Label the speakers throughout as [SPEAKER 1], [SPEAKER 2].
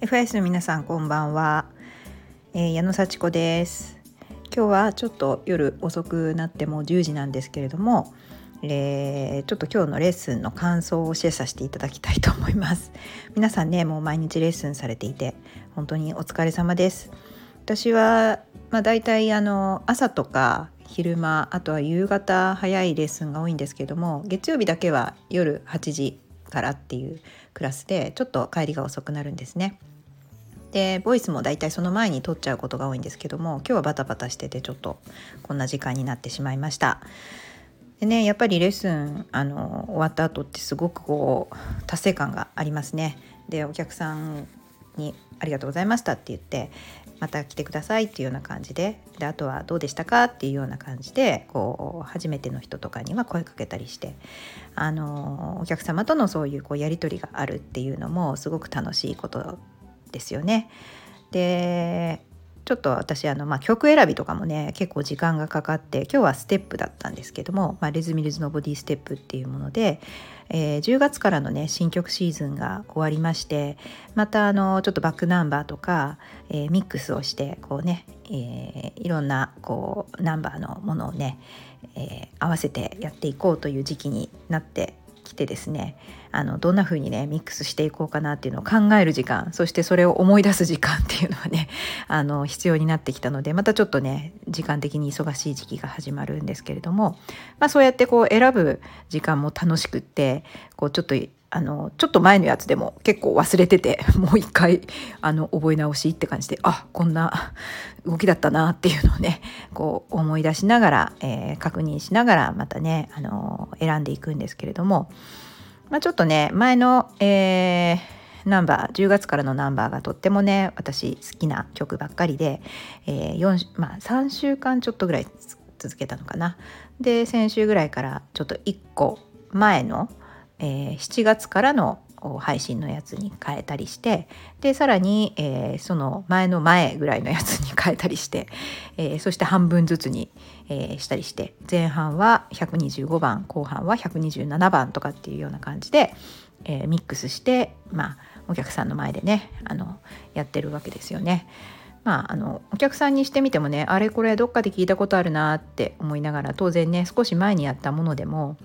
[SPEAKER 1] FIS の皆さんこんばんは、えー、矢野幸子です。今日はちょっと夜遅くなってもう10時なんですけれども、えー、ちょっと今日のレッスンの感想をシェアさせていただきたいと思います。皆さんねもう毎日レッスンされていて本当にお疲れ様です。私はまあだいたいあの朝とか昼間あとは夕方早いレッスンが多いんですけども月曜日だけは夜8時からっていうクラスでちょっと帰りが遅くなるんですね。でボイスもだいたいその前に撮っちゃうことが多いんですけども今日はバタバタしててちょっとこんな時間になってしまいました。でねやっぱりレッスンあの終わった後ってすごくこう達成感がありますね。でお客さんに「ありがとうございました」って言ってまた来てくださいっていうような感じでであとはどうでしたかっていうような感じでこう初めての人とかには声かけたりしてあのお客様とのそういうこうやり取りがあるっていうのもすごく楽しいことですよね。でちょっと私あの、まあ、曲選びとかもね結構時間がかかって今日はステップだったんですけども、まあ、レズ・ミルズのボディステップっていうもので、えー、10月からのね新曲シーズンが終わりましてまたあのちょっとバックナンバーとか、えー、ミックスをしてこうね、えー、いろんなこうナンバーのものをね、え合わせてやっていこうという時期になってきてですね。あのどんな風にねミックスしていこうかなっていうのを考える時間そしてそれを思い出す時間っていうのはね あの必要になってきたのでまたちょっとね時間的に忙しい時期が始まるんですけれども、まあ、そうやってこう選ぶ時間も楽しくってこうちょっとあのちょっと前のやつでも結構忘れてて もう一回あの覚え直しって感じであこんな動きだったなっていうのをねこう思い出しながら、えー、確認しながらまたねあの選んでいくんですけれども、まあ、ちょっとね前の、えー、ナンバー10月からのナンバーがとってもね私好きな曲ばっかりで、えー4まあ、3週間ちょっとぐらい続けたのかな。で先週ぐらいからちょっと1個前の「えー、7月からの配信のやつに変えたりしてでさらに、えー、その前の前ぐらいのやつに変えたりして、えー、そして半分ずつに、えー、したりして前半は125番後半は127番とかっていうような感じで、えミックスしてまあお客さんの前でねあのやってるわけですよね。まあ、あのお客さんにしてみてもねあれこれどっかで聞いたことあるなって思いながら当然ね少し前にやったものでも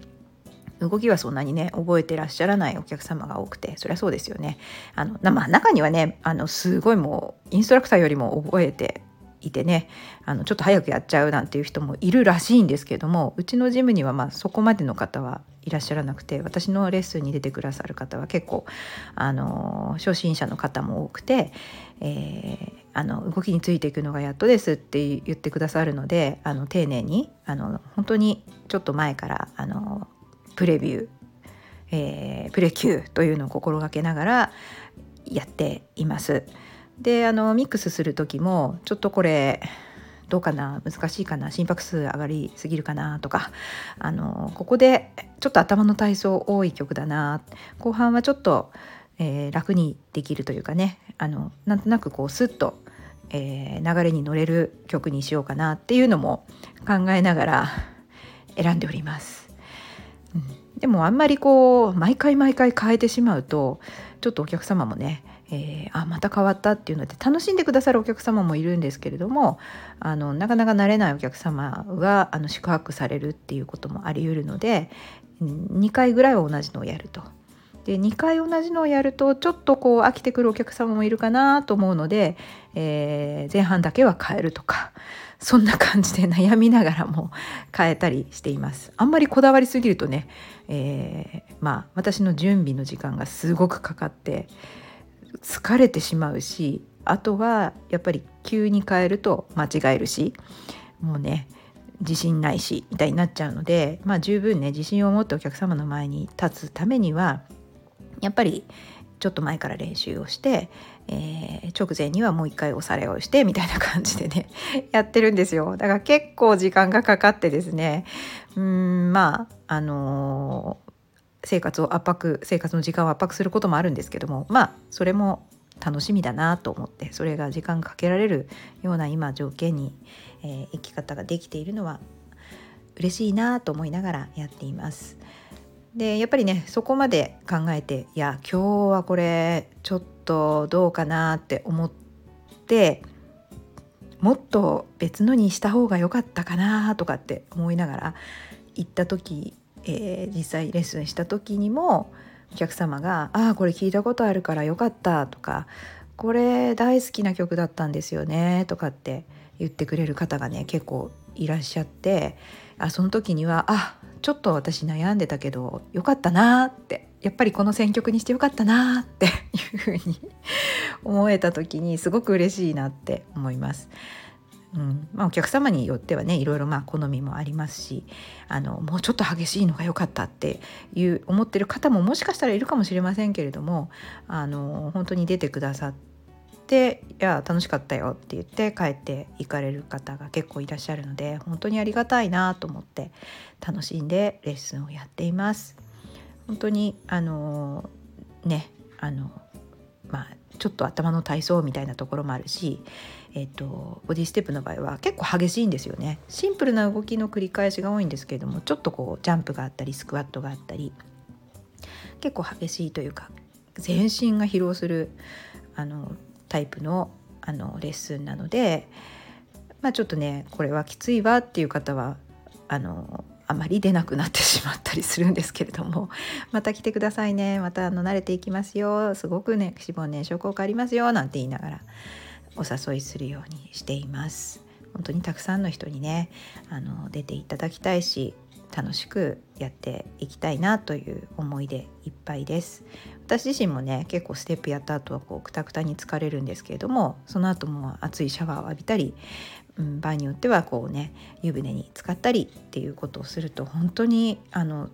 [SPEAKER 1] 動きはそんなにね覚えてらっしゃらないお客様が多くてそりゃそうですよね。あのまあ、中にはねあのすごいもうインストラクターよりも覚えていてねあのちょっと早くやっちゃうなんていう人もいるらしいんですけどもうちのジムにはまそこまでの方はいらっしゃらなくて私のレッスンに出てくださる方は結構あの初心者の方も多くて、えー、あの動きについていくのがやっとですって言ってくださるのであの丁寧にあの本当にちょっと前からあのプレビュー、えー、プレキューというのを心がけながらやっています。であのミックスする時もちょっとこれどうかな難しいかな心拍数上がりすぎるかなとかあのここでちょっと頭の体操多い曲だな後半はちょっと、えー、楽にできるというかねあのなんとなくこうスッと、えー、流れに乗れる曲にしようかなっていうのも考えながら選んでおります。でもあんまりこう毎回毎回変えてしまうとちょっとお客様もねえー、あまた変わったっていうので楽しんでくださるお客様もいるんですけれどもあのなかなか慣れないお客様があの宿泊されるっていうこともありうるので2回ぐらいは同じのをやると。で2回同じのをやるとちょっとこう飽きてくるお客様もいるかなと思うので、えー、前半だけは変えるとかそんな感じで悩みながらも 変えたりしています。あんまりこだわりすぎるとね、えー、まあ私の準備の時間がすごくかかって疲れてしまうしあとはやっぱり急に変えると間違えるしもうね自信ないしみたいになっちゃうのでまあ十分ね自信を持ってお客様の前に立つためにはやっぱりちょっと前から練習をして、えー、直前にはもう一回おされをしてみたいな感じでね やってるんですよだから結構時間がかかってですねうんまああのー、生活を圧迫生活の時間を圧迫することもあるんですけどもまあそれも楽しみだなと思ってそれが時間かけられるような今条件に、えー、生き方ができているのは嬉しいなと思いながらやっています。でやっぱりねそこまで考えていや今日はこれちょっとどうかなって思ってもっと別のにした方が良かったかなとかって思いながら行った時、えー、実際レッスンした時にもお客様が「ああこれ聞いたことあるからよかった」とか「これ大好きな曲だったんですよね」とかって言ってくれる方がね結構いらっしゃってあその時には「あちょっと私悩んでたけどよかったな」ってやっぱりこの選曲にしてよかったなっていうふうに思えた時にすごく嬉しいなって思います。うんまあ、お客様によってはねいろいろまあ好みもありますしあのもうちょっと激しいのが良かったっていう思ってる方ももしかしたらいるかもしれませんけれどもあの本当に出てくださって「いや楽しかったよ」って言って帰って行かれる方が結構いらっしゃるので本当にありがたいなと思って楽しんでレッスンをやっています。本当にあのねあのまあちょっと頭の体操みたいなところもあるしえーと、ボディステップの場合は結構激しいんですよねシンプルな動きの繰り返しが多いんですけれどもちょっとこうジャンプがあったりスクワットがあったり結構激しいというか全身が疲労するあのタイプのあのレッスンなので、まあ、ちょっとねこれはきついわっていう方はあのあまり出なくなってしまったりするんですけれども また来てくださいね。またあの慣れていきますよ。すごくね脂肪燃焼効果ありますよ。なんて言いながらお誘いするようにしています。本当にたくさんの人にねあの出ていただきたいし楽しくやっていきたいなという思いでいっぱいです私自身もね結構ステップやった後はこうくたくたに疲れるんですけれどもその後も熱いシャワーを浴びたり、うん、場合によってはこうね湯船に浸かったりっていうことをすると本当にあの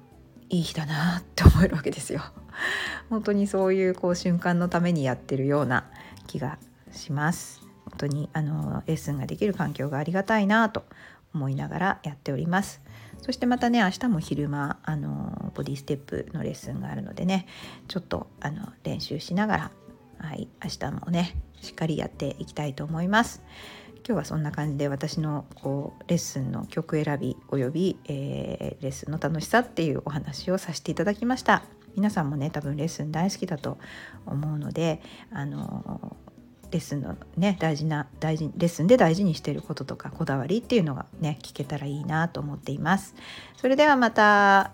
[SPEAKER 1] いい日だなって思えるわけですよ。本当にそういうこう瞬間のためにやってるような気がします本当にあのレッスンができる環境がありがたいなと思いながらやっております。そしてまたね明日も昼間あのボディステップのレッスンがあるのでねちょっとあの練習しながらはい明日もねしっかりやっていきたいと思います。今日はそんな感じで私のこうレッスンの曲選びおよび、えー、レッスンの楽しさっていうお話をさせていただきました。皆さんもね多分レッスン大好きだと思うのであのレッスンのね大事な大事レッスンで大事にしていることとかこだわりっていうのがね聞けたらいいなと思っています。それではまた